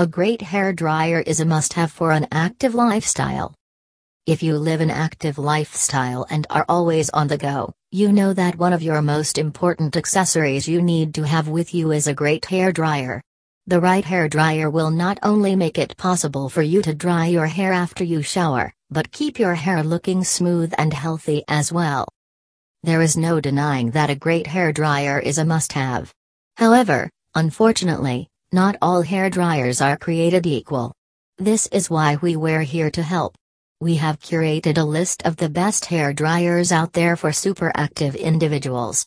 A great hair dryer is a must have for an active lifestyle. If you live an active lifestyle and are always on the go, you know that one of your most important accessories you need to have with you is a great hair dryer. The right hair dryer will not only make it possible for you to dry your hair after you shower, but keep your hair looking smooth and healthy as well. There is no denying that a great hair dryer is a must have. However, unfortunately, not all hair dryers are created equal. This is why we we're here to help. We have curated a list of the best hair dryers out there for super active individuals.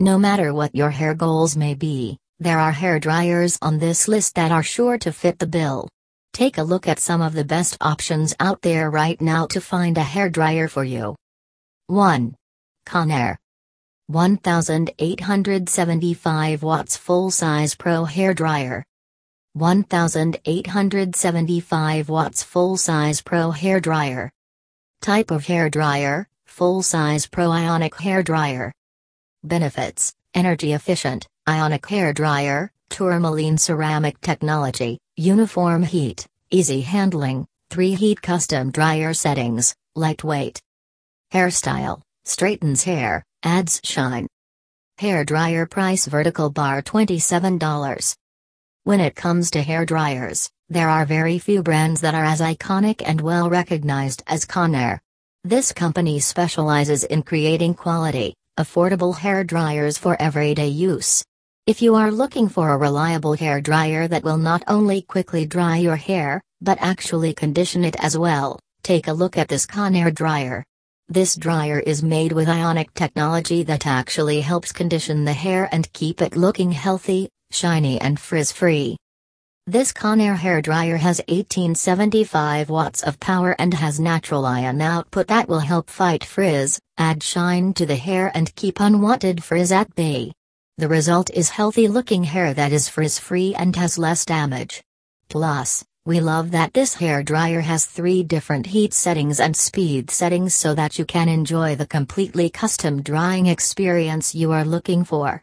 No matter what your hair goals may be, there are hair dryers on this list that are sure to fit the bill. Take a look at some of the best options out there right now to find a hair dryer for you. 1. Conair 1875 watts full size pro hair dryer 1875 watts full-size Pro hair dryer. Type of hair dryer, full-size Pro Ionic hair dryer. Benefits, energy efficient, Ionic hair dryer, tourmaline ceramic technology, uniform heat, easy handling, 3 heat custom dryer settings, lightweight. Hairstyle, straightens hair, adds shine. Hair dryer price vertical bar $27. When it comes to hair dryers, there are very few brands that are as iconic and well recognized as Conair. This company specializes in creating quality, affordable hair dryers for everyday use. If you are looking for a reliable hair dryer that will not only quickly dry your hair, but actually condition it as well, take a look at this Conair dryer. This dryer is made with ionic technology that actually helps condition the hair and keep it looking healthy, shiny and frizz-free. This Conair hair dryer has 1875 watts of power and has natural ion output that will help fight frizz, add shine to the hair and keep unwanted frizz at bay. The result is healthy looking hair that is frizz-free and has less damage. Plus, we love that this hair dryer has three different heat settings and speed settings so that you can enjoy the completely custom drying experience you are looking for.